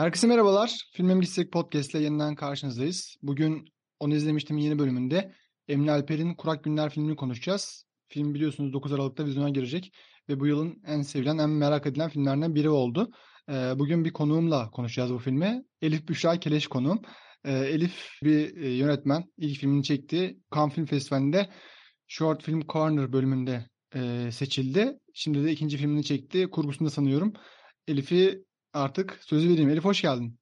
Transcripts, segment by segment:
Herkese merhabalar. Filmim Gitsek Podcast ile yeniden karşınızdayız. Bugün onu izlemiştim yeni bölümünde. Emine Alper'in Kurak Günler filmini konuşacağız. Film biliyorsunuz 9 Aralık'ta vizyona girecek ve bu yılın en sevilen, en merak edilen filmlerinden biri oldu. Ee, bugün bir konuğumla konuşacağız bu filmi. Elif Büşra Keleş konuğum. Ee, Elif bir e, yönetmen. İlk filmini çekti. Cannes Film Festivali'nde Short Film Corner bölümünde e, seçildi. Şimdi de ikinci filmini çekti. Kurgusunda sanıyorum. Elif'i artık sözü vereyim. Elif hoş geldin.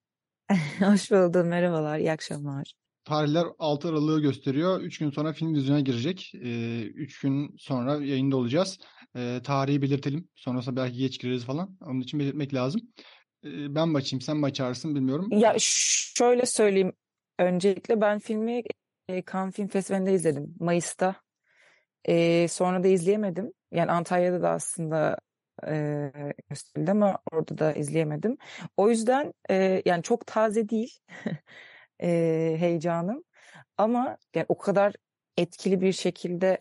Hoş buldum. Merhabalar. İyi akşamlar. Tarihler 6 Aralık'ı gösteriyor. 3 gün sonra film vizyona girecek. 3 gün sonra yayında olacağız. E, tarihi belirtelim. Sonrasında belki geç gireriz falan. Onun için belirtmek lazım. E, ben mi açayım, sen mi açarsın bilmiyorum. Ya şöyle söyleyeyim. Öncelikle ben filmi e, Cannes Film Festivali'nde izledim. Mayıs'ta. Sonra da izleyemedim. Yani Antalya'da da aslında e, gösterildi ama orada da izleyemedim. O yüzden e, yani çok taze değil e, heyecanım ama yani o kadar etkili bir şekilde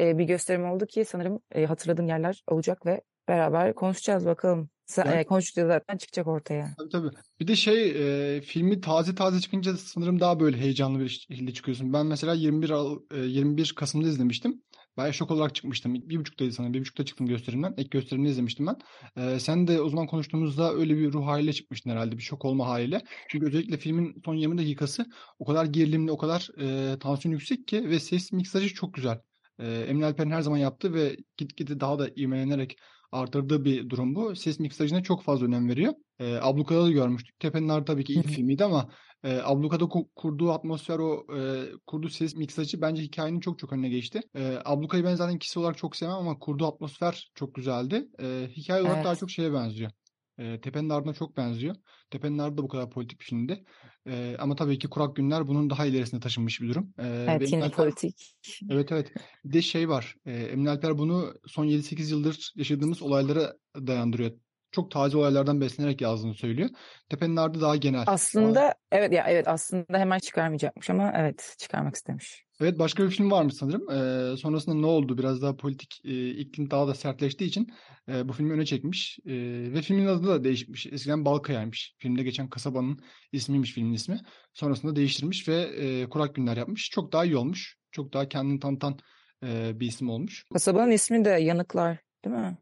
e, bir gösterim oldu ki sanırım e, hatırladığım yerler olacak ve beraber konuşacağız bakalım. Yani, e, konuştukça zaten çıkacak ortaya. Tabii tabii. Bir de şey e, filmi taze taze çıkınca sanırım daha böyle heyecanlı bir şekilde çıkıyorsun. Ben mesela 21 e, 21 Kasım'da izlemiştim. Bayağı şok olarak çıkmıştım. Bir buçuktaydı sanırım. Bir buçukta çıktım gösterimden. İlk gösterimini izlemiştim ben. Ee, sen de o zaman konuştuğumuzda öyle bir ruh haliyle çıkmıştın herhalde. Bir şok olma haliyle. Çünkü özellikle filmin son 20 dakikası o kadar gerilimli, o kadar e, tansiyon yüksek ki ve ses miksajı çok güzel. E, Emine Alper'in her zaman yaptığı ve gitgide daha da ivmelenerek artırdığı bir durum bu. Ses miksajına çok fazla önem veriyor. E, Abluka'da da görmüştük. Tepenler tabii ki ilk filmiydi ama e, Abluka'da kurduğu atmosfer, o e, kurduğu ses miksajı bence hikayenin çok çok önüne geçti. E, Abluka'yı ben zaten kişi olarak çok sevmem ama kurduğu atmosfer çok güzeldi. E, hikaye olarak evet. daha çok şeye benziyor. E, Tepenin Ardına çok benziyor. Tepenin Ardı da bu kadar politik bir filmdi. E, ama tabii ki Kurak Günler bunun daha ilerisine taşınmış bir durum. E, evet yine Alper, politik. Evet evet. Bir de şey var. E, Emin Alper bunu son 7-8 yıldır yaşadığımız olaylara dayandırıyor çok taze olaylardan beslenerek yazdığını söylüyor. Tepenin ardı daha genel. Aslında ama... evet ya evet aslında hemen çıkarmayacakmış ama evet çıkarmak istemiş. Evet başka bir film varmış sanırım. Ee, sonrasında ne oldu? Biraz daha politik e, iklim daha da sertleştiği için e, bu filmi öne çekmiş. E, ve filmin adı da değişmiş. Eskiden Balkaya'ymış. Filmde geçen kasabanın ismiymiş filmin ismi. Sonrasında değiştirmiş ve e, Kurak Günler yapmış. Çok daha iyi olmuş. Çok daha kendini tanıtan e, bir isim olmuş. Kasabanın ismi de Yanıklar değil mi?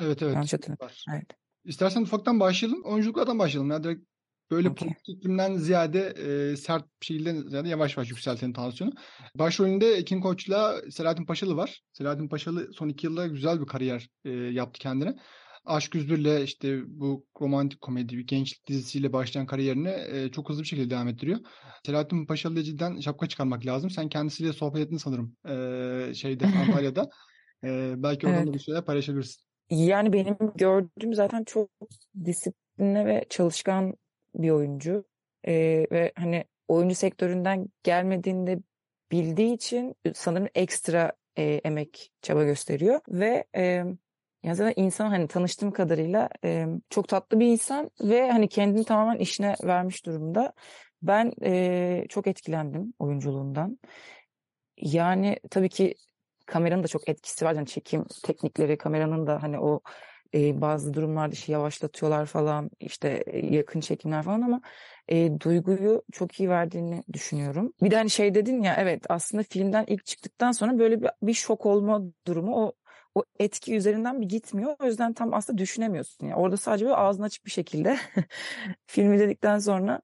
Evet evet. Yanlış hatırlıyorum. Evet. İstersen ufaktan başlayalım. Oyunculuklardan başlayalım. Ya direkt böyle okay. politik iklimden ziyade e, sert bir şekilde ziyade yavaş yavaş yükseltelim tansiyonu. Başrolünde Ekin Koç'la Selahattin Paşalı var. Selahattin Paşalı son iki yılda güzel bir kariyer e, yaptı kendine. Aşk Üzbür'le işte bu romantik komedi, bir gençlik dizisiyle başlayan kariyerini e, çok hızlı bir şekilde devam ettiriyor. Selahattin Paşalı'ya cidden şapka çıkarmak lazım. Sen kendisiyle sohbet ettin sanırım e, şeyde Antalya'da. E, belki oradan evet. da bir şeyler paylaşabilirsin. Yani benim gördüğüm zaten çok disiplinli ve çalışkan bir oyuncu. Ee, ve hani oyuncu sektöründen gelmediğinde bildiği için sanırım ekstra e, emek çaba gösteriyor ve e, yani zaten insan hani tanıştığım kadarıyla e, çok tatlı bir insan ve hani kendini tamamen işine vermiş durumda. Ben e, çok etkilendim oyunculuğundan. Yani tabii ki kameranın da çok etkisi var. Yani çekim teknikleri, kameranın da hani o e, bazı durumlarda işi yavaşlatıyorlar falan işte e, yakın çekimler falan ama e, duyguyu çok iyi verdiğini düşünüyorum. Bir de hani şey dedin ya evet aslında filmden ilk çıktıktan sonra böyle bir, bir şok olma durumu o o etki üzerinden bir gitmiyor. O yüzden tam aslında düşünemiyorsun. Yani orada sadece böyle ağzın açık bir şekilde filmi izledikten sonra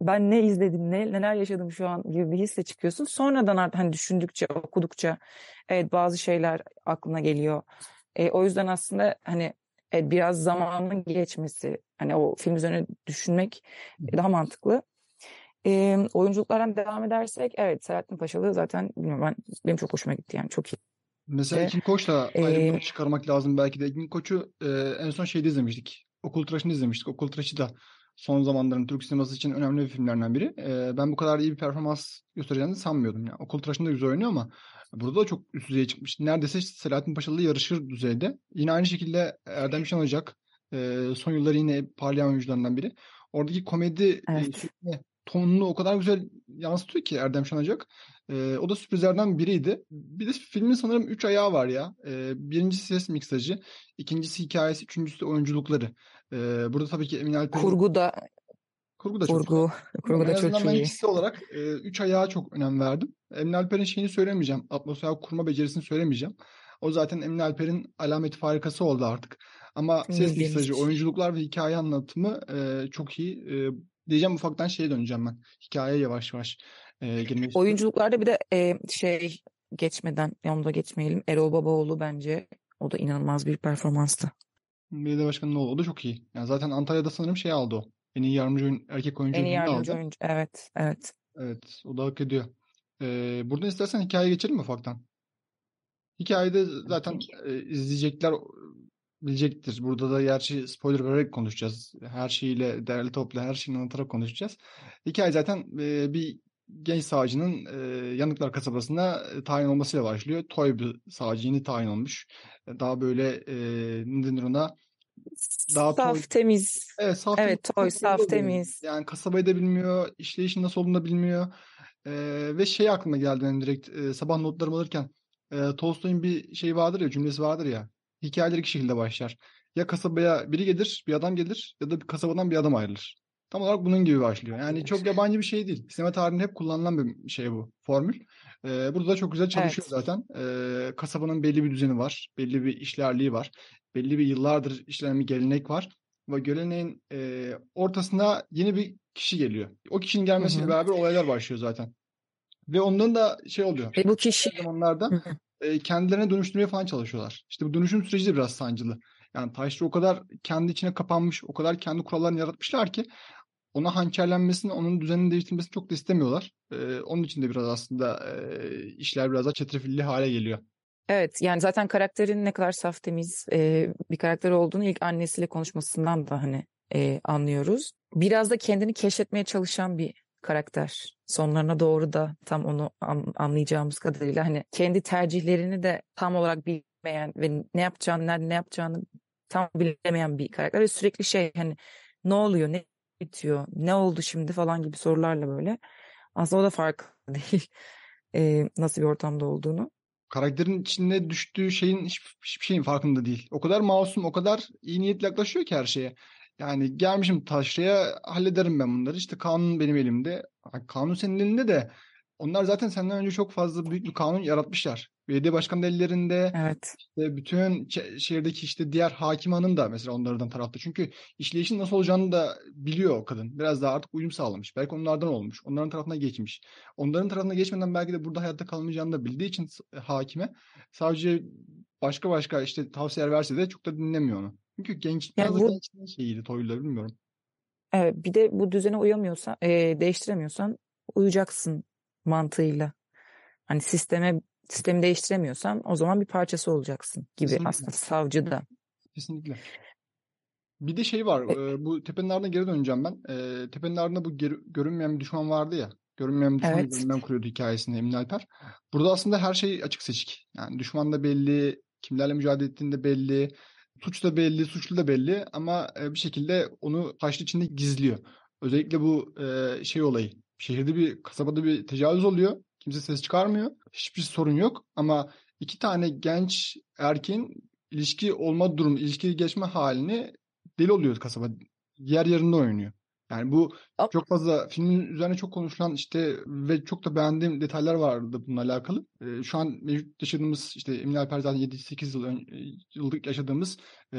ben ne izledim, ne, neler yaşadım şu an gibi bir hisle çıkıyorsun. Sonradan artık hani düşündükçe, okudukça evet bazı şeyler aklına geliyor. E, o yüzden aslında hani evet, biraz zamanın geçmesi, hani o film üzerine düşünmek daha mantıklı. E, oyunculuklardan devam edersek evet Selahattin Paşalı zaten bilmiyorum ben benim çok hoşuma gitti yani çok iyi. Mesela Ekin Koç'la ayrı bir çıkarmak lazım belki de. Ekin Koç'u e, en son şeyde izlemiştik. Okul Tıraşı'nı izlemiştik. Okul Tıraşı da son zamanların Türk sineması için önemli bir filmlerden biri. E, ben bu kadar iyi bir performans göstereceğini sanmıyordum. Yani Okul Tıraşı'nda güzel oynuyor ama burada da çok üst düzeye çıkmış. Neredeyse Selahattin Paşalı'yla yarışır düzeyde. Yine aynı şekilde Erdem Şanacak e, son yılları yine parlayan oyuncularından biri. Oradaki komedi evet. e, tonunu o kadar güzel yansıtıyor ki Erdem Şanacak. E, o da sürprizlerden biriydi. Bir de filmin sanırım üç ayağı var ya. E, birincisi ses miksajı, ikincisi hikayesi, üçüncüsü de oyunculukları. E, burada tabii ki Emin Alper'in... Kurgu da Kurgu da çok güzel. Kurgu, kurgu En da çok ben iyi. olarak e, üç ayağa çok önem verdim. Emine Alper'in şeyini söylemeyeceğim. Atmosfer kurma becerisini söylemeyeceğim. O zaten Emine Alper'in alameti farikası oldu artık. Ama ses mesajı, oyunculuklar ve hikaye anlatımı e, çok iyi. E, diyeceğim ufaktan şeye döneceğim ben. Hikayeye yavaş yavaş e, girmek. Oyunculuklarda bir de e, şey geçmeden, onu da geçmeyelim. Erol Babaoğlu bence o da inanılmaz bir performanstı. Belediye Başkanı'nın oğlu o da çok iyi. Yani zaten Antalya'da sanırım şey aldı o. En iyi yardımcı oyun, erkek oyuncu En iyi yardımcı aldı. oyuncu. Evet, evet. Evet, o da hak ediyor. Ee, buradan istersen hikayeye geçelim mi ufaktan? Hikayede zaten e, izleyecekler bilecektir. Burada da gerçi spoiler vererek konuşacağız. Her şeyiyle değerli toplu her şeyini anlatarak konuşacağız. Hikaye zaten e, bir genç savcının e, Yanıklar kasabasına e, tayin olmasıyla başlıyor. Toy bir savcı yeni tayin olmuş. E, Daha böyle e, ne denir ona? Daha toy, Saf, temiz. Evet, saf temiz Evet, toy, bir saf, temiz. Yani kasabayı da bilmiyor, işleyişin nasıl olduğunu da bilmiyor. Ee, ve şey aklıma geldi benim direkt e, sabah notlarımı alırken e, Tolstoy'un bir şey vardır ya, cümlesi vardır ya. Hikayeler iki şekilde başlar. Ya kasabaya biri gelir, bir adam gelir ya da kasabadan bir adam ayrılır. Tam olarak bunun gibi başlıyor. Yani çok yabancı bir şey değil. Sinema tarihinde hep kullanılan bir şey bu, formül. Ee, burada da çok güzel çalışıyor Evet. zaten. Ee, kasabanın belli bir düzeni var, belli bir işlerliği var, belli bir yıllardır işlenen bir gelenek var. Ve geleneğin e, ortasına yeni bir kişi geliyor. O kişinin gelmesiyle hı. beraber olaylar başlıyor zaten. Ve onların da şey oluyor. Ve bu kişi zamanlarda e, kendilerine dönüştürmeye falan çalışıyorlar. İşte bu dönüşüm süreci de biraz sancılı. Yani Taşra o kadar kendi içine kapanmış, o kadar kendi kurallarını yaratmışlar ki ona hançerlenmesini, onun düzenini değiştirmesini çok da istemiyorlar. E, onun için de biraz aslında e, işler biraz daha çetrefilli hale geliyor. Evet yani zaten karakterin ne kadar saf temiz e, bir karakter olduğunu ilk annesiyle konuşmasından da hani e, anlıyoruz. Biraz da kendini keşfetmeye çalışan bir karakter. Sonlarına doğru da tam onu an- anlayacağımız kadarıyla hani kendi tercihlerini de tam olarak bilmeyen ve ne yapacağını, nerede ne yapacağını tam bilemeyen bir karakter ve sürekli şey hani ne oluyor, ne bitiyor, ne oldu şimdi falan gibi sorularla böyle. Aslında o da farklı değil e, nasıl bir ortamda olduğunu. karakterin içine düştüğü şeyin hiçbir, hiçbir şeyin farkında değil. O kadar masum, o kadar iyi niyetli yaklaşıyor ki her şeye. Yani gelmişim taşraya hallederim ben bunları. İşte kanun benim elimde. Kanun senin elinde de onlar zaten senden önce çok fazla büyük bir kanun yaratmışlar. Belediye başkanının ellerinde, Evet. işte bütün şehirdeki işte diğer hakim hanım da mesela onlardan tarafta. Çünkü işleyişin nasıl olacağını da biliyor o kadın. Biraz daha artık uyum sağlamış. Belki onlardan olmuş. Onların tarafına geçmiş. Onların tarafına geçmeden belki de burada hayatta kalmayacağını da bildiği için hakime savcıya başka başka işte tavsiyeler verse de çok da dinlemiyor onu. Çünkü genç, Yani bu şeyiydi Toy'la bilmiyorum. evet, bir de bu düzene uyamıyorsan, e, değiştiremiyorsan uyacaksın mantığıyla. Hani sisteme sistemi değiştiremiyorsan o zaman bir parçası olacaksın gibi Kesinlikle. aslında savcı da. Kesinlikle. Bir de şey var. E, bu tepenin ardına geri döneceğim ben. E, tepenin ardında bu geri- görünmeyen bir düşman vardı ya. Görünmeyen bir düşman Evet. görünmeyen kuruyordu hikayesinde Emin Alper. Burada aslında her şey açık seçik. Yani düşman da belli, kimlerle mücadele ettiğinde belli, suç da belli, suçlu da belli ama bir şekilde onu taşlı içinde gizliyor. Özellikle bu şey olayı. Şehirde bir kasabada bir tecavüz oluyor. Kimse ses çıkarmıyor. Hiçbir sorun yok ama iki tane genç erkeğin ilişki olma durumu, ilişki geçme halini deli oluyor kasaba. Yer yerinde oynuyor. Yani bu çok fazla filmin üzerine çok konuşulan işte ve çok da beğendiğim detaylar vardı bununla alakalı. Ee, şu an mevcut yaşadığımız işte Emin Alper zaten 7-8 yıl ön- yıllık yaşadığımız e,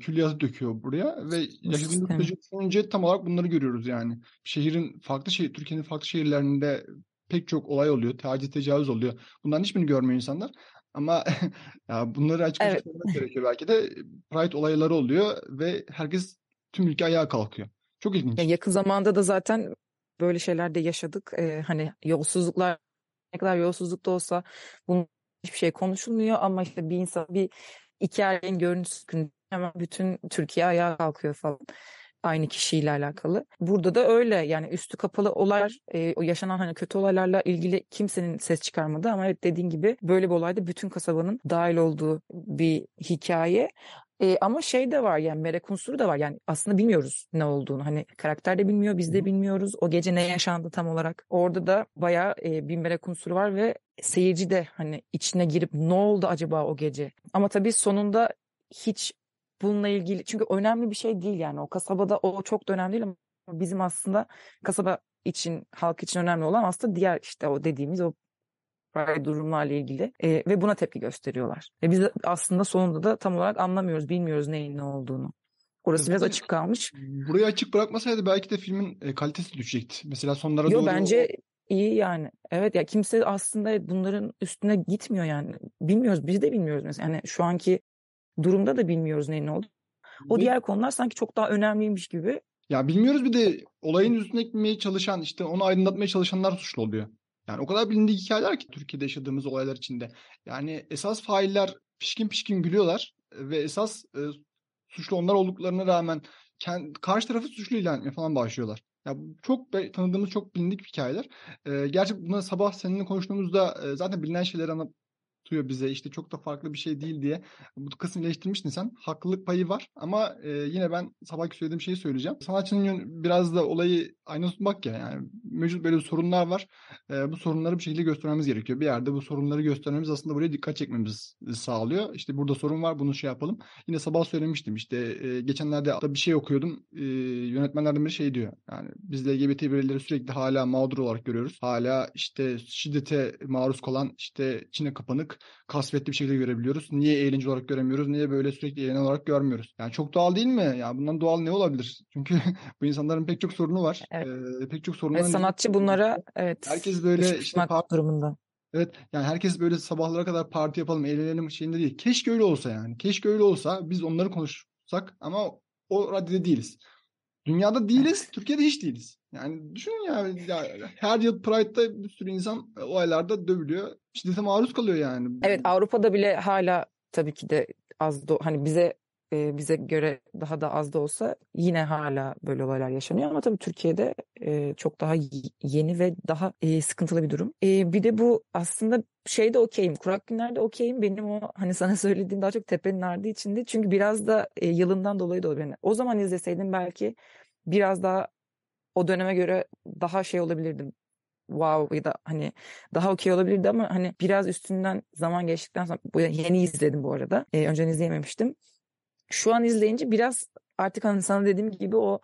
külliyatı döküyor buraya ve yaşadığımız süreci düşününce tam olarak bunları görüyoruz yani. Şehrin farklı şey Türkiye'nin farklı şehirlerinde pek çok olay oluyor. Taciz, tecavüz oluyor. Bunların hiçbirini görmüyor insanlar. Ama ya bunları açık Evet. gerekiyor belki de. Pride olayları oluyor ve herkes tüm ülke ayağa kalkıyor. Çok ilginç. yakın zamanda da zaten böyle şeyler de yaşadık. E, hani yolsuzluklar ne kadar yolsuzluk da olsa bunun hiçbir şey konuşulmuyor ama işte bir insan bir iki erkeğin görüntüsü hemen bütün Türkiye ayağa kalkıyor falan. Aynı kişiyle alakalı. Burada da öyle yani üstü kapalı olaylar, e, o yaşanan hani kötü olaylarla ilgili kimsenin ses çıkarmadı ama evet dediğin gibi böyle bir olayda bütün kasabanın dahil olduğu bir hikaye. E, ama şey de var yani merak unsuru da var. Yani aslında bilmiyoruz ne olduğunu. Hani karakter de bilmiyor biz de bilmiyoruz. O gece ne yaşandı tam olarak? Orada da bayağı e, bir merak unsuru var ve seyirci de hani içine girip ne oldu acaba o gece? Ama tabii sonunda hiç bununla ilgili çünkü önemli bir şey değil yani o kasabada o çok da önemli değil ama bizim aslında kasaba için, halk için önemli olan aslında diğer işte o dediğimiz o durumlarla ilgili e, ve buna tepki gösteriyorlar. Ve biz aslında sonunda da tam olarak anlamıyoruz, bilmiyoruz neyin ne olduğunu. Orası biraz Zaten açık kalmış. burayı açık bırakmasaydı belki de filmin e, kalitesi düşecekti. Mesela sonlara Yo doğru bence iyi yani. Evet ya kimse aslında bunların üstüne gitmiyor yani. Bilmiyoruz, biz de bilmiyoruz mesela. Yani şu anki durumda da bilmiyoruz neyin ne oldu. O ve diğer konular sanki çok daha önemliymiş gibi. ya bilmiyoruz bir de olayın üstüne gitmeye çalışan işte onu aydınlatmaya çalışanlar suçlu oluyor. Yani o kadar bilindik hikayeler ki Türkiye'de yaşadığımız olaylar içinde. Yani esas failler pişkin pişkin gülüyorlar ve esas e, suçlu onlar olduklarına rağmen kend, karşı tarafı suçlu ilan etmeye falan başlıyorlar. Ya bu çok tanıdığımız çok bilindik hikayeler. E, gerçi buna sabah seninle konuştuğumuzda e, zaten bilinen şeyleri anlatıyor bize işte çok da farklı bir şey değil diye. Bu kısmı eleştirmiştin sen. Haklılık payı var ama e, yine ben sabahki söylediğim şeyi söyleyeceğim. Sanatçının yön- biraz da olayı aynı tutmak ya yani mevcut böyle sorunlar var. E, bu sorunları bir şekilde göstermemiz gerekiyor. Bir yerde bu sorunları göstermemiz aslında buraya dikkat çekmemiz sağlıyor. İşte burada sorun var bunu şey yapalım. Yine sabah söylemiştim işte e, geçenlerde bir şey okuyordum. E, yönetmenlerden biri şey diyor. Yani biz LGBT bireyleri sürekli hala mağdur olarak görüyoruz. Hala işte şiddete maruz kalan işte içine kapanık kasvetli bir şekilde görebiliyoruz. Niye eğlence olarak göremiyoruz? Niye böyle sürekli eğlenen olarak görmüyoruz? Yani çok doğal değil mi? Ya bundan doğal ne olabilir? Çünkü bu insanların pek çok sorunu var. Evet. Ee, pek çok Ve sorunların sanatçı bunlara evet herkes böyle işte tutmak par- durumunda. evet yani herkes böyle sabahlara kadar parti yapalım, eğlenelim şeyinde değil. Keşke öyle olsa yani. Keşke öyle olsa biz onları konuşsak ama o raddede değiliz. Dünyada değiliz, Türkiye'de hiç değiliz. Yani düşünün ya, ya her yıl Pride'da bir sürü insan e, olaylarda dövülüyor. Şiddete maruz kalıyor yani. Evet Avrupa'da bile hala tabii ki de az da hani bize e, bize göre daha da az da olsa yine hala böyle olaylar yaşanıyor ama tabii Türkiye'de e, çok daha yeni ve daha e, sıkıntılı bir durum. E, bir de bu aslında şeyde okeyim. Kurak günlerde okeyim. Benim o hani sana söylediğim daha çok tepenin ardı içinde. Çünkü biraz da e, yılından dolayı da olabilir. O zaman izleseydim belki biraz daha o döneme göre daha şey olabilirdim. Wow ya da hani daha okey olabilirdi ama hani biraz üstünden zaman geçtikten sonra bu yeni izledim bu arada. Ee, önceden izleyememiştim. Şu an izleyince biraz artık hani sana dediğim gibi o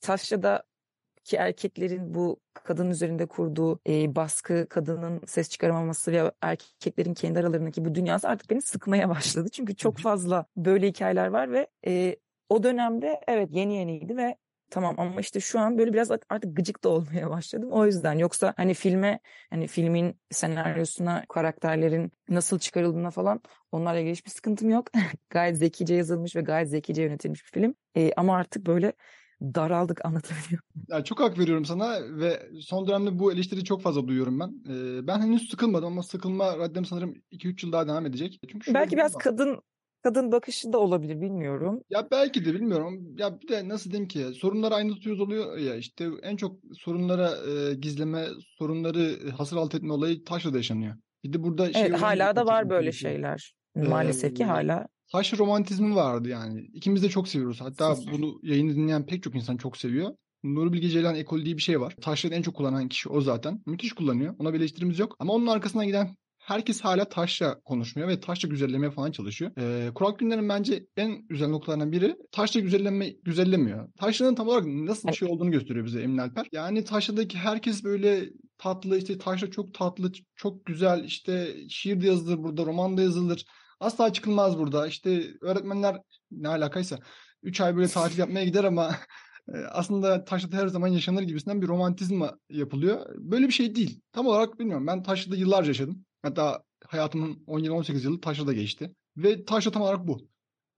Taşra'daki erkeklerin bu kadın üzerinde kurduğu e, baskı, kadının ses çıkaramaması ve erkeklerin kendi aralarındaki bu dünyası artık beni sıkmaya başladı. Çünkü çok fazla böyle hikayeler var ve e, o dönemde evet yeni yeniydi ve Tamam ama işte şu an böyle biraz artık gıcık da olmaya başladım. O yüzden yoksa hani filme hani filmin senaryosuna karakterlerin nasıl çıkarıldığına falan onlarla ilgili hiçbir sıkıntım yok. gayet zekice yazılmış ve gayet zekice yönetilmiş bir film. Ee, ama artık böyle daraldık anlatabiliyor. Ya çok hak veriyorum sana ve son dönemde bu eleştiri çok fazla duyuyorum ben. Ee, ben henüz sıkılmadım ama sıkılma raddem sanırım 2-3 yıl daha devam edecek. Çünkü Belki biraz var. kadın kadın bakışı da olabilir bilmiyorum. Ya belki de bilmiyorum. Ya bir de nasıl diyeyim ki sorunları aynı tutuyoruz oluyor ya işte en çok sorunlara e, gizleme, sorunları hasır alt etme olayı Taşra'da yaşanıyor. Bir de burada şey Evet hala da var böyle şeyler. Maalesef ki Ee, hala. Taşra romantizmi vardı yani. İkimiz de çok seviyoruz. Hatta bunu yayını dinleyen pek çok insan çok seviyor. Nuri Bilge Ceylan ekolü diye bir şey var. Taşra'da en çok kullanan kişi o zaten. Müthiş kullanıyor. Ona bir eleştirimiz yok. Ama onun arkasından giden herkes hala Taşra konuşmuyor ve Taşra güzellemeye falan çalışıyor. Ee, Kurak Günler'in bence en güzel noktalarından biri Taşra güzelleme, güzellemiyor. Taşra'nın tam olarak nasıl bir şey olduğunu gösteriyor bize Emin Alper. Yani Taşra'daki herkes böyle tatlı işte Taşra çok tatlı, çok güzel işte şiir de yazılır burada, roman da yazılır. Asla çıkılmaz burada. İşte öğretmenler ne alakaysa 3 ay böyle tatil yapmaya gider ama e, aslında Taşlı'da her zaman yaşanır gibisinden bir romantizma yapılıyor. Böyle bir şey değil. Tam olarak bilmiyorum. Ben Taşlı'da yıllarca yaşadım. Hatta hayatımın 17-18 yılı Taşlı'da geçti. Ve Taşlı tam olarak bu.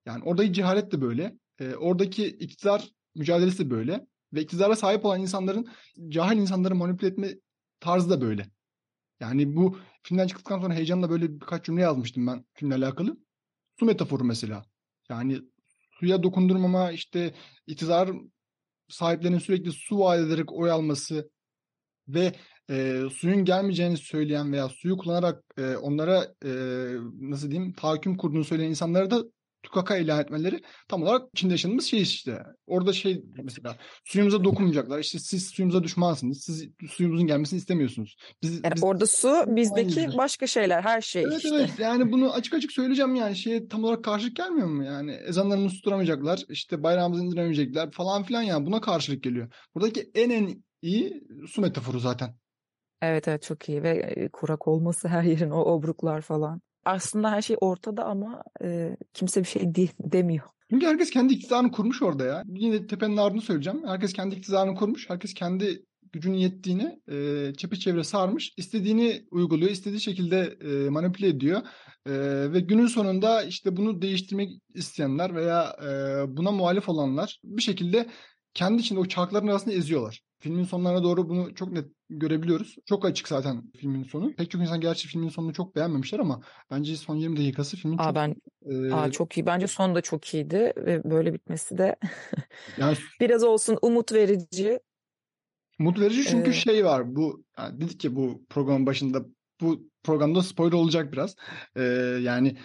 Yani oradaki cehalet de böyle. E, oradaki iktidar mücadelesi de böyle. Ve iktidara sahip olan insanların cahil insanları manipüle etme tarzı da böyle. Yani bu filmden çıktıktan sonra heyecanla böyle birkaç cümle yazmıştım ben filmle alakalı. Su metaforu mesela. Yani suya dokundurmama işte iktidar sahiplerinin sürekli su vaat ederek oy alması ve e, suyun gelmeyeceğini söyleyen veya suyu kullanarak e, onlara e, nasıl diyeyim tahakküm kurduğunu söyleyen insanlara da tukaka ilan etmeleri tam olarak içinde yaşadığımız şey işte. Orada şey mesela suyumuza dokunmayacaklar. İşte siz suyumuza düşmansınız. Siz suyumuzun gelmesini istemiyorsunuz. Biz, Yani biz orada su bizdeki Aynı. başka şeyler, her şey Evet işte. evet yani bunu açık açık söyleyeceğim yani şeye tam olarak karşılık gelmiyor mu yani ezanlarını susturamayacaklar işte bayrağımızı indiremeyecekler falan filan yani buna karşılık geliyor. Buradaki en en iyi su metaforu zaten. Evet evet çok iyi ve kurak olması her yerin o obruklar falan. Aslında her şey ortada ama e, kimse bir şey di- demiyor. Çünkü herkes kendi iktidarını kurmuş orada ya. Yine tepenin ardını söyleyeceğim. Herkes kendi iktidarını kurmuş. Herkes kendi gücünün yettiğini e, çepeçevre sarmış. istediğini uyguluyor. istediği şekilde e, manipüle ediyor. E, ve günün sonunda işte bunu değiştirmek isteyenler veya e, buna muhalif olanlar bir şekilde kendi içinde o çarkların arasında eziyorlar. Filmin sonlarına doğru bunu çok net görebiliyoruz. Çok açık zaten filmin sonu. Pek çok insan gerçi filmin sonunu çok beğenmemişler ama bence son 20 dakikası filmin Aa çok ben e, aa çok iyi. Bence son da çok iyiydi ve böyle bitmesi de yani biraz olsun umut verici. Mutlu verici çünkü Ee, şey var bu yani dedik ya bu programın başında bu programda spoiler olacak biraz. Ee, yani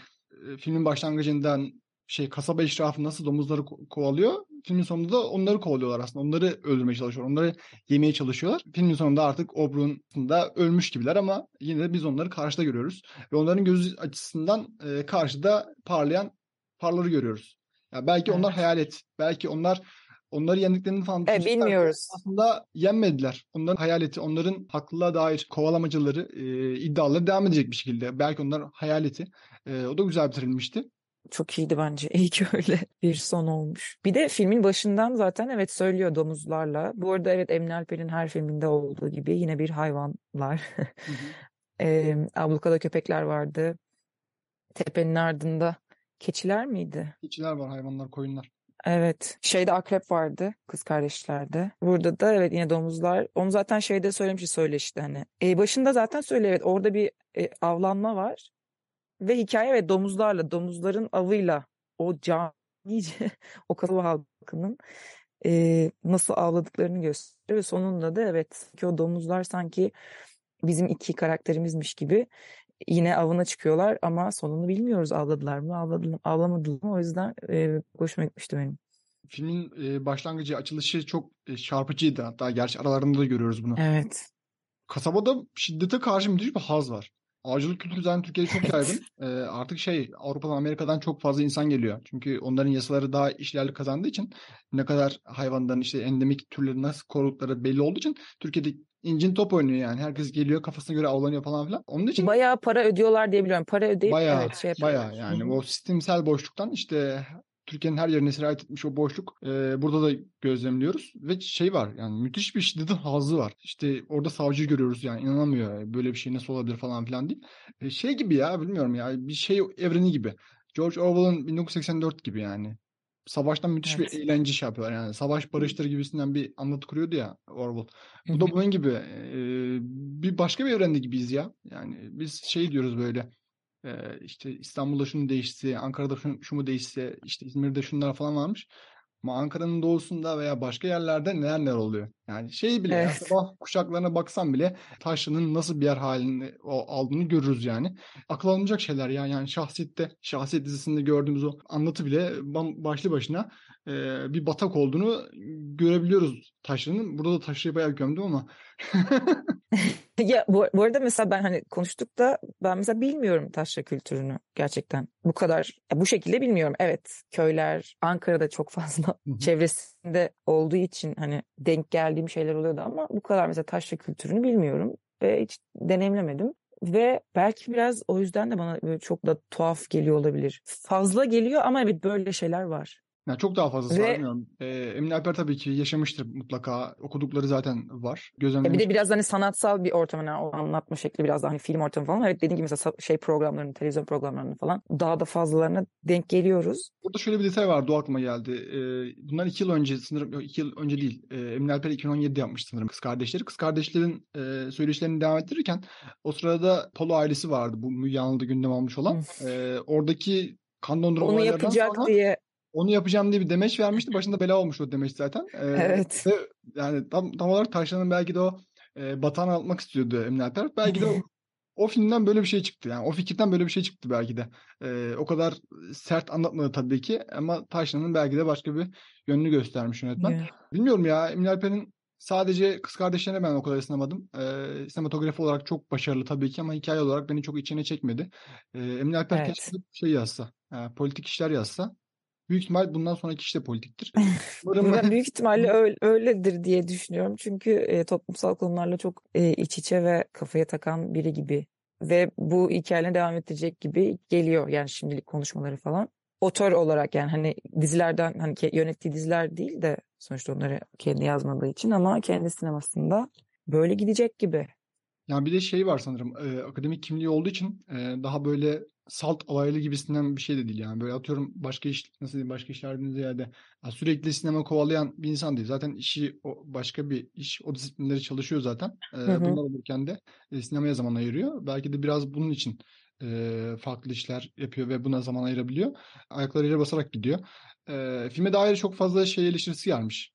filmin başlangıcından şey kasaba eşrafı nasıl domuzları ko- kovalıyor. Filmin sonunda da onları kovalıyorlar aslında. Onları öldürmeye çalışıyorlar. Onları yemeye çalışıyorlar. Filmin sonunda artık Oberyn da ölmüş gibiler ama yine de biz onları karşıda görüyoruz. Ve onların göz açısından e, karşıda parlayan farları görüyoruz. Ya belki onlar Evet. hayalet. Belki onlar onları yendiklerini falan de bilmiyoruz. aslında yenmediler. Onların hayaleti, onların haklılığa dair kovalamacıları, e, iddiaları devam edecek bir şekilde. Belki onlar hayaleti. E, o da güzel bitirilmişti. Çok iyiydi bence. İyi ki öyle bir son olmuş. Bir de filmin başından zaten evet söylüyor domuzlarla. Bu arada evet Emine Alper'in her filminde olduğu gibi yine bir hayvanlar. Ee, ablukada köpekler vardı. Tepenin ardında keçiler miydi? Keçiler var, hayvanlar, koyunlar. Evet. Şeyde akrep vardı kız kardeşlerde. Burada da evet yine domuzlar. Onu zaten şeyde söylemişti söyleşti hani. E, başında zaten söyle evet orada bir e, avlanma var. Ve hikaye ve domuzlarla, domuzların avıyla o canice o kasaba halkının e, nasıl avladıklarını gösteriyor. Ve sonunda da evet ki o domuzlar sanki bizim iki karakterimizmiş gibi yine avına çıkıyorlar ama sonunu bilmiyoruz avladılar mı avladılar, avlamadılar mı o yüzden e, hoşuma gitmişti benim. Filmin e, başlangıcı, açılışı çok e, çarpıcıydı. Hatta gerçi aralarında da görüyoruz bunu. Evet. Kasabada şiddete karşı müthiş bir haz var. Avcılık kültürü zaten Türkiye'de çok yaygın. Ee, artık şey Avrupa'dan Amerika'dan çok fazla insan geliyor. Çünkü onların yasaları daha işlerli kazandığı için ne kadar hayvanların işte endemik türleri nasıl korudukları belli olduğu için Türkiye'de incin top oynuyor yani. Herkes geliyor kafasına göre avlanıyor falan filan. Onun için Bayağı para ödüyorlar diye biliyorum. Para ödeyip bayağı evet şey yapıyorlar. bayağı yani o sistemsel boşluktan işte Türkiye'nin her yerine sirayet etmiş o boşluk e, burada da gözlemliyoruz ve şey var yani müthiş bir şiddetin hazzı var. İşte orada savcıyı görüyoruz yani inanamıyor böyle bir şey nasıl olabilir falan filan değil. E, şey gibi ya bilmiyorum ya bir şey evreni gibi. George Orwell'ın 1984 gibi yani. Savaştan müthiş Evet. bir eğlence şey yapıyorlar yani. Savaş barıştır gibisinden bir anlatı kuruyordu ya Orwell. Bu da bunun gibi e, bir başka bir evrende gibiyiz ya. Yani biz şey diyoruz böyle e, işte İstanbul'da şunu değişse, Ankara'da şu, şu mu değişse, işte İzmir'de şunlar falan varmış. Ama Ankara'nın doğusunda veya başka yerlerde neler neler oluyor. Yani şey bile ya, Evet. sabah kuşaklarına baksam bile Taşra'nın nasıl bir yer halini o, aldığını görürüz yani. Akıl alınacak şeyler ya. Yani Şahsiyet'te, Şahsiyet dizisinde gördüğümüz o anlatı bile başlı başına e, bir batak olduğunu görebiliyoruz Taşra'nın. Burada da Taşra'yı bayağı gömdüm ama Ya bu, bu arada mesela ben hani konuştuk da ben mesela bilmiyorum taşra kültürünü gerçekten. Bu kadar bu şekilde bilmiyorum. Evet köyler Ankara'da çok fazla çevresinde olduğu için hani denk geldiğim şeyler oluyordu ama bu kadar mesela taşra kültürünü bilmiyorum ve hiç deneyimlemedim. Ve belki biraz o yüzden de bana çok da tuhaf geliyor olabilir. Fazla geliyor ama evet böyle şeyler var. Yani çok daha fazlası var Ve bilmiyorum. Ee, Emine Alper tabii ki yaşamıştır mutlaka. Okudukları zaten var. Ya bir Gözlemlemiş. de biraz hani sanatsal bir ortam hani o anlatma şekli biraz daha hani film ortamı falan. Evet dediğim gibi mesela şey programlarını, televizyon programlarını falan daha da fazlalarına denk geliyoruz. Burada şöyle bir detay vardı. O aklıma geldi. Ee, bundan iki yıl önce sanırım iki yıl önce değil. Ee, Emine Alper 2017'de yapmış sanırım Kız Kardeşleri. Kız Kardeşlerin e, söyleşilerini devam ettirirken o sırada Polo ailesi vardı. Bu Müge Anlı'da gündem almış olan. Ee, oradaki kan dondurma Onu yapacak sonra diye onu yapacağım diye bir demeç vermişti. Başında bela olmuş o demeç zaten. Ee, evet. ve yani tam, tam olarak Taşlan'ın belki de o e, batağını atmak istiyordu Emine Alper. Belki de o o filmden böyle bir şey çıktı. Yani o fikirden böyle bir şey çıktı belki de. Ee, o kadar sert anlatmadı tabii ki ama Taşlan'ın belki de başka bir yönünü göstermiş yönetmen. Ya. Bilmiyorum ya Emin Alper'in sadece kız kardeşlerine ben o kadar ısınamadım. Ee, sinematografi olarak çok başarılı tabii ki ama hikaye olarak beni çok içine çekmedi. Ee, Emin Alper Evet. keşke şey yazsa, e, politik işler yazsa. Büyük ihtimal bundan sonraki iş de politiktir. Umarım Ben büyük ihtimalle öyle, öyledir diye düşünüyorum. Çünkü e, toplumsal konularla çok e, iç içe ve kafaya takan biri gibi. Ve bu hikayeyle devam edecek gibi geliyor. Yani şimdilik konuşmaları falan. Otör olarak yani hani dizilerden hani yönettiği diziler değil de sonuçta onları kendi yazmadığı için ama kendi sinemasında böyle gidecek gibi. Ya bir de şey var sanırım e, akademik kimliği olduğu için e, daha böyle salt alaylı gibisinden bir şey de değil yani. Böyle atıyorum başka iş nasıl diyeyim başka işlerden ziyade ya sürekli sinema kovalayan bir insan değil. Zaten işi o başka bir iş o disiplinleri çalışıyor zaten. E, Hı hı. bunlar olurken de e, sinemaya zaman ayırıyor. Belki de biraz bunun için e, farklı işler yapıyor ve buna zaman ayırabiliyor. Ayaklarıyla basarak gidiyor. E, filme dair çok fazla şey eleştirisi gelmiş.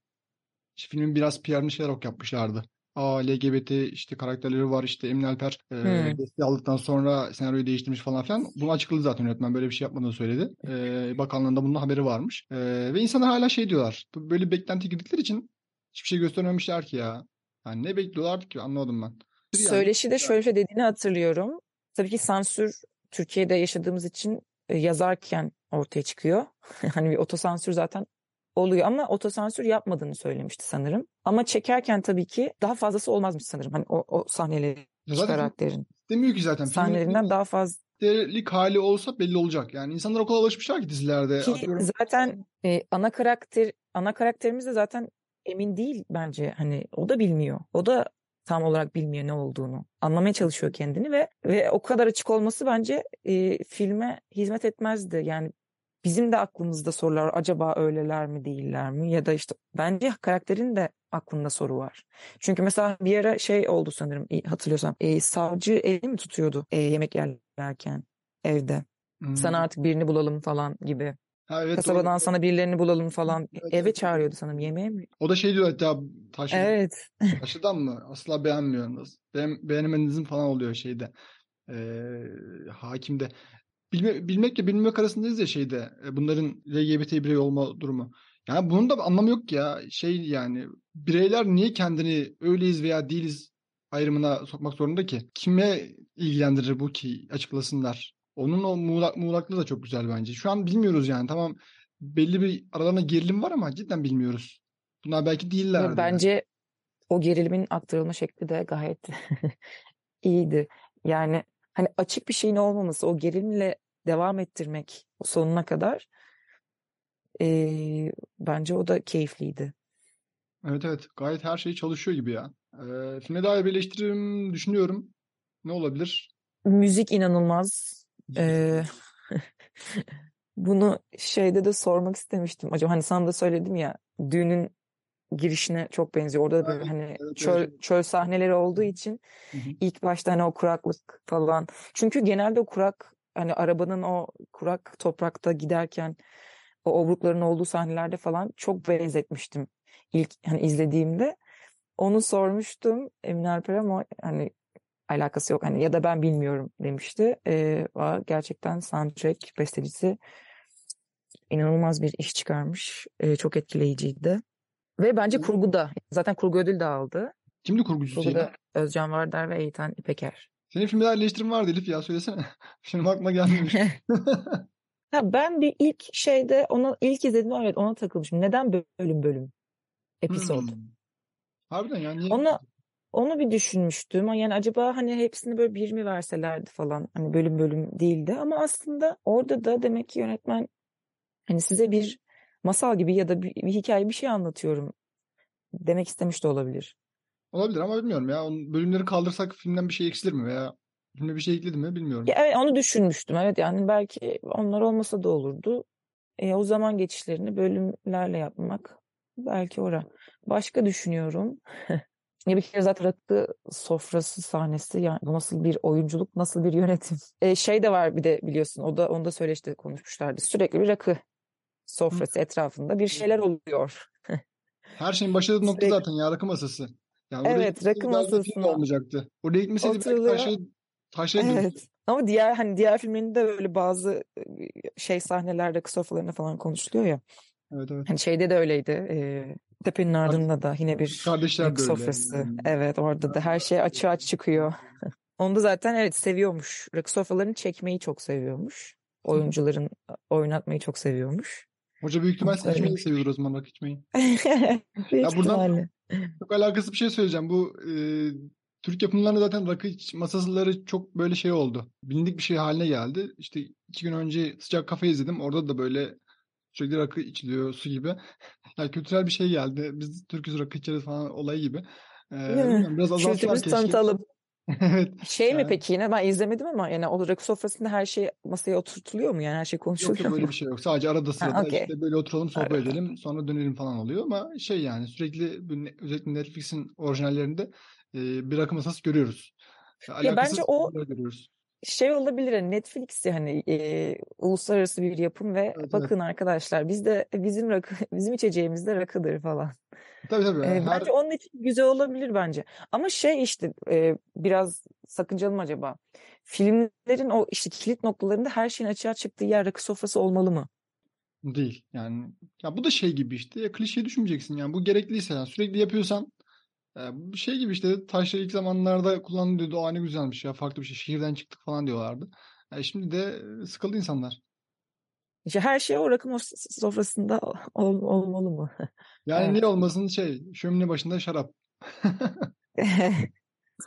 İşte filmin biraz PR'ını şey olarak yapmışlardı. Aa LGBT işte karakterleri var işte Emin Alper e, Hmm. desteği aldıktan sonra senaryoyu değiştirmiş falan filan. Bunu açıkladı zaten yönetmen böyle bir şey yapmadığını söyledi. E, bakanlığında bunun haberi varmış. E, ve insanlar hala şey diyorlar. Böyle beklenti girdikleri için hiçbir şey göstermemişler ki ya. Yani ne bekliyorlardı ki anlamadım ben. Yani, Söyleşide şöyle bir şey dediğini hatırlıyorum. Tabii ki sansür Türkiye'de yaşadığımız için e, yazarken ortaya çıkıyor. Hani bir otosansür zaten oluyor ama otosansür yapmadığını söylemişti sanırım. Ama çekerken tabii ki daha fazlası olmazmış sanırım. Hani o, o sahneleri zaten karakterin demiyor ki zaten. Sahnelerinden daha fazla lik hali olsa belli olacak. Yani insanlar o kadar alışmışlar ki dizilerde. ki Atıyorum, zaten e, ana karakter ana karakterimiz de zaten emin değil bence. Hani o da bilmiyor. O da tam olarak bilmiyor ne olduğunu. Anlamaya çalışıyor kendini ve ve o kadar açık olması bence e, filme hizmet etmezdi. Yani bizim de aklımızda sorular acaba öyleler mi değiller mi ya da işte bence karakterin de aklında soru var. Çünkü mesela bir ara şey oldu sanırım hatırlıyorsam e, savcı eli mi tutuyordu e, yemek yerlerken evde. hmm, Sana artık birini bulalım falan gibi. ha, evet, Kasabadan doğru. sana birilerini bulalım falan. Evet, Eve evet. çağırıyordu sanırım yemeğe mi? O da şey diyor hatta taş, Evet. taşıdan mı? Asla beğenmiyorsunuz. Beğen, beğenemenizin falan oluyor şeyde. Ee, hakimde. Bilme, bilmekle bilmemek arasındayız ya şeyde. e, Bunların LGBT birey olma durumu. Yani bunun da anlamı yok ya. Şey yani bireyler niye kendini öyleyiz veya değiliz ayrımına sokmak zorunda ki? Kime ilgilendirir bu ki açıklasınlar. Onun o muğlak, muğlaklığı da çok güzel bence. Şu an bilmiyoruz yani. Tamam belli bir aralarında gerilim var ama cidden bilmiyoruz. Bunlar belki değillerdi. Ve yani. bence o gerilimin aktarılma şekli de gayet iyiydi. Yani hani açık bir şeyin olmaması, o gerilimle devam ettirmek sonuna kadar eee, bence o da keyifliydi. Evet evet gayet her şey çalışıyor gibi ya. Ee, filme dair bir eleştirim düşünüyorum. Ne olabilir? Müzik inanılmaz. Eee, bunu şeyde de sormak istemiştim. Acaba hani sana da söyledim ya düğünün girişine çok benziyor. Orada da böyle hani evet, çöl, evet. çöl sahneleri olduğu için Hı hı. ilk başta hani o kuraklık falan. Çünkü genelde o kurak hani arabanın o kurak toprakta giderken o obrukların olduğu sahnelerde falan çok benzetmiştim ilk hani izlediğimde. Onu sormuştum Emine Alper ama hani alakası yok hani ya da ben bilmiyorum demişti. Ee, gerçekten soundtrack bestecisi inanılmaz bir iş çıkarmış. Ee, çok etkileyiciydi. Ve bence kurgu da zaten kurgu ödül de aldı. Kimdi kurgucusu Kurgu ya? da Özcan Vardar ve Eytan İpeker. Senin filmde dair eleştirim vardı Elif ya söylesene. Şimdi aklıma gelmemiş. Ha, ben bir ilk şeyde onu ilk izledim evet ona takılmışım. Neden bölüm bölüm episod? Hmm. Harbiden ya niye? Onu onu bir düşünmüştüm. Yani acaba hani hepsini böyle bir mi verselerdi falan. Hani bölüm bölüm değildi ama aslında orada da demek ki yönetmen hani size bir masal gibi ya da bir, bir hikaye bir şey anlatıyorum demek istemiş de olabilir. Olabilir ama bilmiyorum ya. Onun bölümleri kaldırsak filmden bir şey eksilir mi veya filmde bir şey ekledi mi bilmiyorum. Ya evet onu düşünmüştüm. Evet yani belki onlar olmasa da olurdu. E, o zaman geçişlerini bölümlerle yapmak belki ora. Başka düşünüyorum. Ya bir kere zaten rakı sofrası sahnesi yani bu nasıl bir oyunculuk nasıl bir yönetim. E, şey de var bir de biliyorsun o da onu da söyleşte konuşmuşlardı. Sürekli bir rakı sofrası etrafında bir şeyler oluyor. Her şeyin başladığı nokta zaten ya rakı masası. Yani Evet, rakı masasına olmayacaktı. Oraya gitmeseydi belki her oturuluyor. şey dövüyor. Evet. Ama diğer hani diğer filmlerinde böyle bazı şey sahnelerde sofralarında falan konuşuluyor ya. Evet evet. Hani şeyde de öyleydi. E, Tepenin ardında da yine bir Kardeşler de rakı sofrası. Yani. Evet orada da her şey açığa çıkıyor. Onu da zaten evet seviyormuş. Rakı sofralarını çekmeyi çok seviyormuş. Oyuncuların oynatmayı çok seviyormuş. Hoca büyük ihtimal Öyle. içmeyi seviyordur o zaman rakı içmeyi. Ya buradan-. Çok alakası bir şey söyleyeceğim. Bu e, Türk yapımlarında zaten rakı masaları çok böyle şey oldu. Bilindik bir şey haline geldi. İşte iki gün önce Sıcak Kafe izledim. Orada da böyle sürekli rakı içiliyor su gibi. Yani kültürel bir şey geldi. Biz Türk'üz rakı içeriz falan olayı gibi. E, bilmiyorum, biraz Kültürümüzü keşke. tanıtalım. evet. Şey mi Yani- peki yine ben izlemedim ama yani o rakı sofrasında her şey masaya oturtuluyor mu? Yani her şey Yok konuşuluyor yok mu? öyle bir şey yok. Sadece arada sırada okey. işte böyle oturalım sohbet Arada. edelim sonra dönelim falan oluyor ama şey yani sürekli özellikle Netflix'in orijinallerinde e, bir rakı masası görüyoruz. bence Alakasız o- görüyoruz. Şey olabilir hani Netflix yani e, uluslararası bir yapım ve evet. bakın arkadaşlar biz de bizim rakı bizim içeceğimiz de rakıdır falan. Tabii tabii. Ee, her bence onun için güzel olabilir bence. Ama şey işte e, biraz sakıncalı mı acaba? Filmlerin o işte kilit noktalarında her şeyin açığa çıktığı yer rakı sofrası olmalı mı? değil yani. Ya bu da şey gibi işte ya klişe düşünmeyeceksin yani bu gerekliyse yani sürekli yapıyorsan e, bu şey gibi işte taşları ilk zamanlarda kullanılıyordu. Aa ne güzelmiş ya farklı bir şey şehirden çıktık falan diyorlardı. Ya şimdi de e, sıkıldı insanlar. İşte her şey o rakı mos- sofrasında ol- olmalı mı? Yani Evet. niye olmasın şey şömine başında şarap.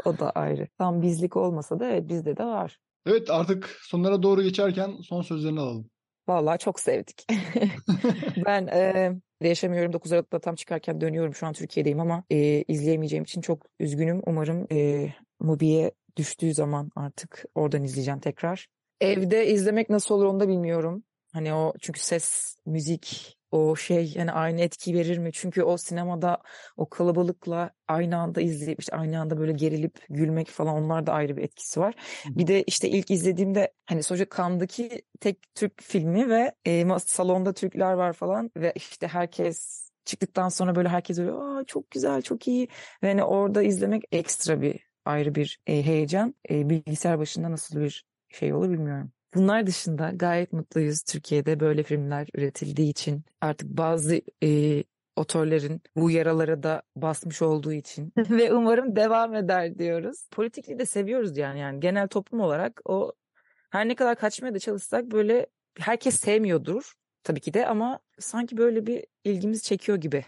O da ayrı. Tam bizlik olmasa da evet bizde de var. Evet artık sonlara doğru geçerken son sözlerini alalım. Vallahi çok sevdik. Ben e, yaşamıyorum. 9 Aralık'ta tam çıkarken dönüyorum. Şu an Türkiye'deyim ama e, izleyemeyeceğim için çok üzgünüm. Umarım e, Mubi'ye düştüğü zaman artık oradan izleyeceğim tekrar. Evde izlemek nasıl olur onu da bilmiyorum. Hani o çünkü ses, müzik, o şey yani aynı etki verir mi? Çünkü o sinemada o kalabalıkla aynı anda izleyip işte aynı anda böyle gerilip gülmek falan onlar da ayrı bir etkisi var. Bir de işte ilk izlediğimde hani sonuçta Cannes'daki tek Türk filmi ve e, salonda Türkler var falan ve işte herkes çıktıktan sonra böyle herkes öyle Aa, çok güzel çok iyi ve hani orada izlemek ekstra bir ayrı bir e, heyecan. E, bilgisayar başında nasıl bir şey olur bilmiyorum. Bunlar dışında gayet mutluyuz Türkiye'de böyle filmler üretildiği için artık bazı e, otörlerin bu yaralara da basmış olduğu için ve umarım devam eder diyoruz. Politikliği de seviyoruz yani yani genel toplum olarak o her ne kadar kaçmaya da çalışsak böyle herkes sevmiyordur tabii ki de ama sanki böyle bir ilgimiz çekiyor gibi.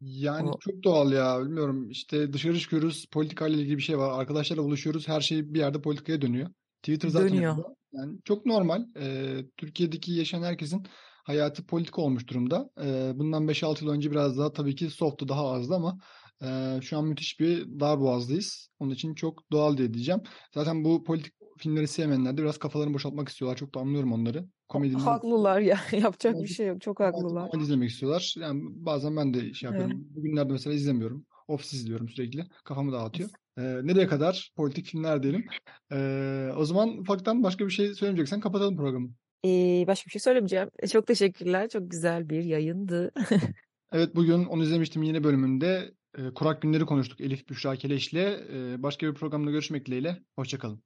Yani O- çok doğal ya bilmiyorum işte dışarı çıkıyoruz politikayla ilgili bir şey var arkadaşlarla buluşuyoruz her şey bir yerde politikaya dönüyor. Twitter zaten Dönüyor. öyle. Yani çok normal Ee, Türkiye'deki yaşayan herkesin hayatı politika olmuş durumda. Ee, bundan 5-6 yıl önce biraz daha tabii ki soft'tu daha azdı ama e, şu an müthiş bir darboğazdayız. Onun için çok doğal diye diyeceğim. Zaten bu politik filmleri sevmeyenler de biraz kafalarını boşaltmak istiyorlar. Çok da anlıyorum onları. Komedinin Haklılar ya yapacak bir şey yok çok haklılar. komedi izlemek istiyorlar. Yani bazen ben de şey yapıyorum. Bugünlerde mesela izlemiyorum. Office izliyorum sürekli. Kafamı dağıtıyor. Ee, nereye kadar? Politik filmler diyelim. Ee, o zaman ufaktan başka bir şey söylemeyeceksen kapatalım programı. Ee, başka bir şey söylemeyeceğim. E, Çok teşekkürler. Çok güzel bir yayındı. Evet bugün onu izlemiştim yeni bölümünde. e, Kurak Günleri konuştuk Elif Büşra Keleş'le. E, başka bir programda görüşmek dileğiyle. Hoşçakalın.